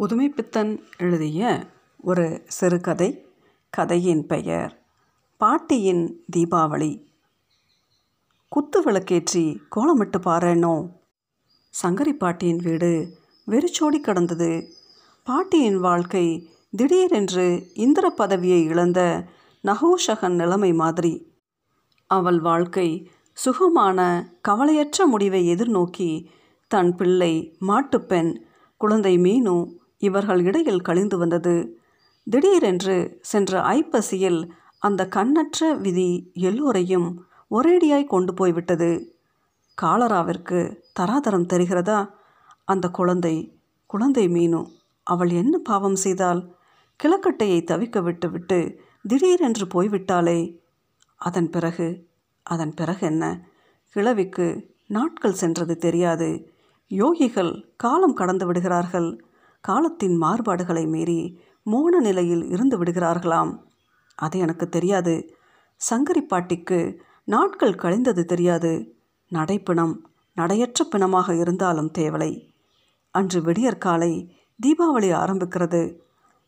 புதுமைப்பித்தன் எழுதிய ஒரு சிறுகதை கதையின் பெயர் பாட்டியின் தீபாவளி. குத்து விளக்கேற்றி கோலமிட்டு பாரேனோ? சங்கரி பாட்டியின் வீடு வெறிச்சோடி கடந்தது. பாட்டியின் வாழ்க்கை திடீரென்று இந்திர பதவியை இழந்த நகோஷகன் நிலைமை மாதிரி. அவள் வாழ்க்கை சுகமான கவலையற்ற முடிவை எதிர்நோக்கி தன் பிள்ளை மாட்டுப்பெண் குழந்தை மீனு இவர்கள் இடையில் கழிந்து வந்தது. திடீரென்று சென்ற ஐப்பசியில் அந்த கண்ணற்ற விதி எல்லோரையும் ஒரேடியாய் கொண்டு போய்விட்டது. காலராவிற்கு தராதரம் தெரிகிறதா? அந்த குழந்தை குழந்தை மீனு அவள் என்ன பாவம் செய்தால் கிழக்கட்டையை தவிக்க விட்டுவிட்டு திடீரென்று போய்விட்டாளே. அதன் பிறகு அதன் பிறகு என்ன? கிழவிக்கு நாட்கள் சென்றது தெரியாது. யோகிகள் காலம் கடந்து விடுகிறார்கள். காலத்தின் மாறுபாடுகளை மீறி மோன நிலையில் இருந்து விடுகிறார்களாம். அது எனக்கு தெரியாது. சங்கரி பாட்டிக்கு நாட்கள் கழிந்தது தெரியாது. நடைப்பிணம் நடையற்ற பிணமாக இருந்தாலும் தேவலை. அன்று விடியற்காலை தீபாவளி ஆரம்பிக்கிறது.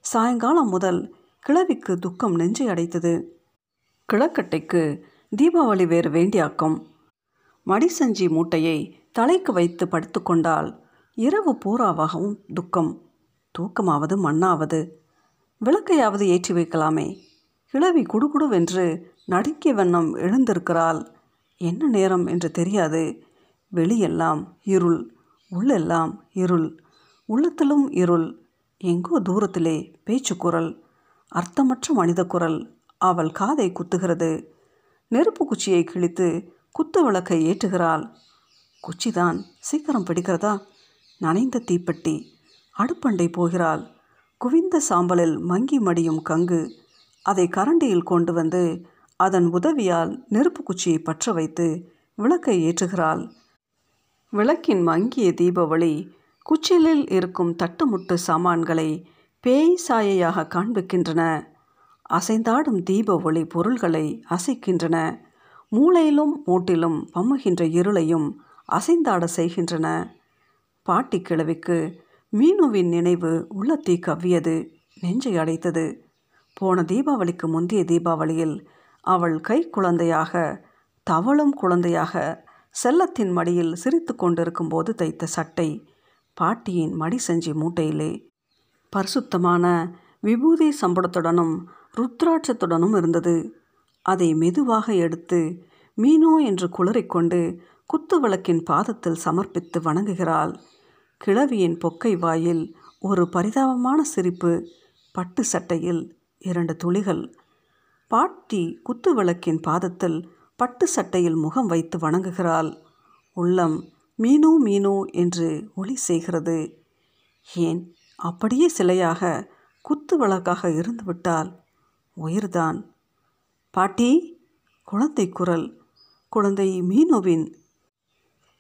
சாயங்காலம் முதல் கிழவிக்கு துக்கம் நெஞ்சை அடைத்தது. கிழக்கட்டைக்கு தீபாவளி வேறு வேண்டியாக்கும். மடிசஞ்சி மூட்டையை தலைக்கு வைத்து படுத்துக்கொண்டால் இரவு பூராவாகவும் துக்கம். தூக்கமாவது மண்ணாவது விளக்கையாவது ஏற்றி வைக்கலாமே. கிழவி குடுகுடுவென்று நடுக்கிய வண்ணம் எழுந்திருக்கிறாள். என்ன நேரம் என்று தெரியாது. வெளியெல்லாம் இருள் உள்ளெல்லாம் இருள் உள்ளத்திலும் இருள் எங்கோ தூரத்திலே பேச்சு குரல் அர்த்தமற்ற மனித குரல் அவள் காதை குத்துகிறது. நெருப்பு குச்சியை கிழித்து குத்து விளக்கை ஏற்றுகிறாள். குச்சிதான் சீக்கிரம் பிடிக்கிறதா? நனைந்த தீப்பெட்டி அடுப்பண்டை போகிறாள். குவிந்த சாம்பலில் மங்கி மடியும் கங்கு அதை கரண்டியில் கொண்டு வந்து அதன் உதவியால் நெருப்பு குச்சியை பற்ற வைத்து விளக்கை ஏற்றுகிறாள். விளக்கின் மங்கிய தீபாவளி குச்சிலில் இருக்கும் தட்டுமுட்டு சாமான்களை பேய் சாயையாக காண்பிக்கின்றன. அசைந்தாடும் தீப ஒளி பொருள்களை அசைக்கின்றன. மூளையிலும் மூட்டிலும் பம்முகின்ற இருளையும் அசைந்தாட செய்கின்றன. பாட்டி கிழவிக்கு மீனுவின் நினைவு உள்ளத்தை கவ்வியது நெஞ்சை அடைத்தது. போன தீபாவளிக்கு முந்தைய தீபாவளியில் அவள் கை குழந்தையாக தவளும் குழந்தையாக செல்லத்தின் மடியில் சிரித்து கொண்டிருக்கும் போது தைத்த சட்டை பாட்டியின் மடி செஞ்சி மூட்டையிலே. பரிசுத்தமான விபூதி சம்பளத்துடனும் ருத்ராட்சத்துடனும் இருந்தது. அதை மெதுவாக எடுத்து மீனோ என்று குளறிக்கொண்டு குத்து விளக்கின் பாதத்தில் சமர்ப்பித்து வணங்குகிறாள். கிழவியின் பொக்கை வாயில் ஒரு பரிதாபமான சிரிப்பு பட்டு சட்டையில் இரண்டு துளிகள். பாட்டி குத்து விளக்கின் பாதத்தில் பட்டு சட்டையில் முகம் வைத்து வணங்குகிறாள். உள்ளம் மீனோ மீனோ என்று ஒளி செய்கிறது. ஏன்? அப்படியே சிலையாக குத்து விளக்காக இருந்துவிட்டால் உயிர்தான். பாட்டி குழந்தை குரல். குழந்தை மீனுவின்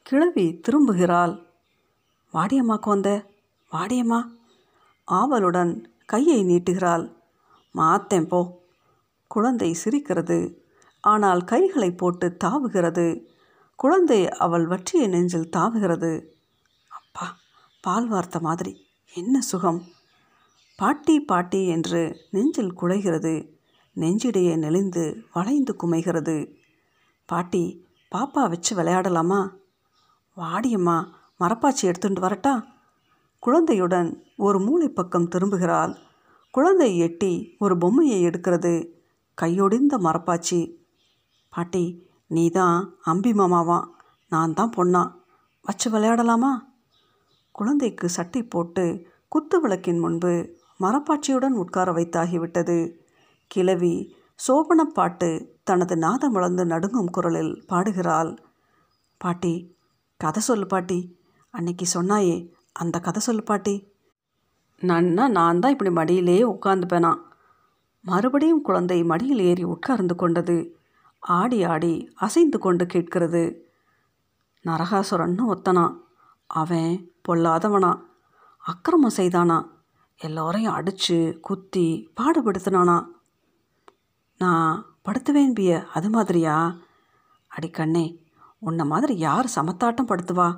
கிழவி திரும்புகிறாள். வாடியம்மாக்கு வந்த? வாடியம்மா ஆவலுடன் கையை நீட்டுகிறாள். மாத்தேன் போ. குழந்தை சிரிக்கிறது. ஆனால் கைகளை போட்டு தாவுகிறது. குழந்தை அவள் வற்றிய நெஞ்சில் தாவுகிறது. அப்பா பால் வார்த்த மாதிரி. என்ன சுகம்? பாட்டி பாட்டி என்று நெஞ்சில் குழைகிறது. நெஞ்சிடையே நெளிந்து வளைந்து குமைகிறது. பாட்டி பாப்பா வச்சு விளையாடலாமா? வாடியம்மா மரப்பாச்சி எடுத்துட்டு வரட்டா? குழந்தையுடன் ஒரு மூளை பக்கம் திரும்புகிறாள். குழந்தை எட்டி ஒரு பொம்மையை எடுக்கிறது. கையொடிந்த மரப்பாச்சி. பாட்டி நீ தான் அம்பி மாமாவான் நான் தான் பொண்ணா. வச்சு விளையாடலாமா? குழந்தைக்கு சட்டை போட்டு குத்து விளக்கின் முன்பு மரப்பாச்சியுடன் உட்கார வைத்தாகிவிட்டது. கிழவி சோபனப்பாட்டு தனது நாதமிழந்து நடுங்கும் குரலில் பாடுகிறாள். பாட்டி கதை சொல்லு பாட்டி. அன்னைக்கு சொன்னாயே அந்த கதை சொல்லு பாட்டி. நன்னா நான் தான் இப்படி மடியிலே உட்காந்துப்பேனா மறுபடியும் குழந்தை மடியில் ஏறி உட்கார்ந்து கொண்டது. ஆடி ஆடி அசைந்து கொண்டு கேட்கிறது. நரகாசுரன்னு ஒத்தனா? அவன் பொல்லாதவனா? அக்கிரமம் செய்தானா? எல்லோரையும் அடித்து குத்தி பாடுபடுத்தினானா? நான் படுத்துவேன் பிய அது மாதிரியா? அடி கண்ணே உன்னை மாதிரி யார் சமத்தாட்டம் படுத்துவா?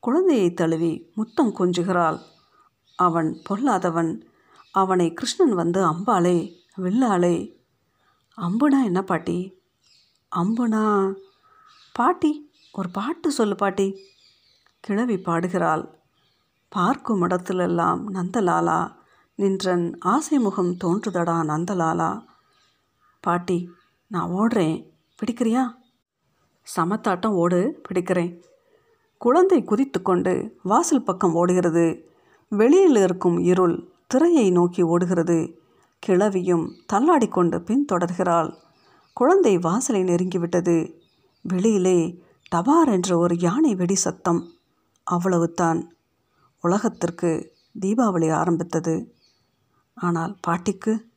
குழந்தையை தழுவி முத்தம் கொஞ்சுகிறாள். அவன் பொல்லாதவன். அவனை கிருஷ்ணன் வந்து அம்பாளே வில்லாளே. அம்புனா என்ன பாட்டி? அம்புனா பாட்டி ஒரு பாட்டு சொல்லு பாட்டி. கிழவி பாடுகிறாள். பார்க்கும் இடத்திலெல்லாம் நந்தலாலா. நின்றன் ஆசை முகம் தோன்றுதடா நந்தலாலா. பாட்டி நான் ஓடுறேன். பிடிக்கிறியா? சமத்தாட்டம் ஓடு பிடிக்கிறேன். குழந்தை குதித்து கொண்டு வாசல் பக்கம் ஓடுகிறது. வெளியில் இருக்கும் இருள் திரையை நோக்கி ஓடுகிறது. கிழவியும் தள்ளாடிக்கொண்டு பின்தொடர்கிறாள். குழந்தை வாசலை நெருங்கிவிட்டது. வெளியிலே டபார் என்ற ஒரு யானை வெடி சத்தம். அவ்வளவுதான். உலகத்திற்கு தீபாவளி ஆரம்பித்தது. ஆனால் பாட்டிக்கு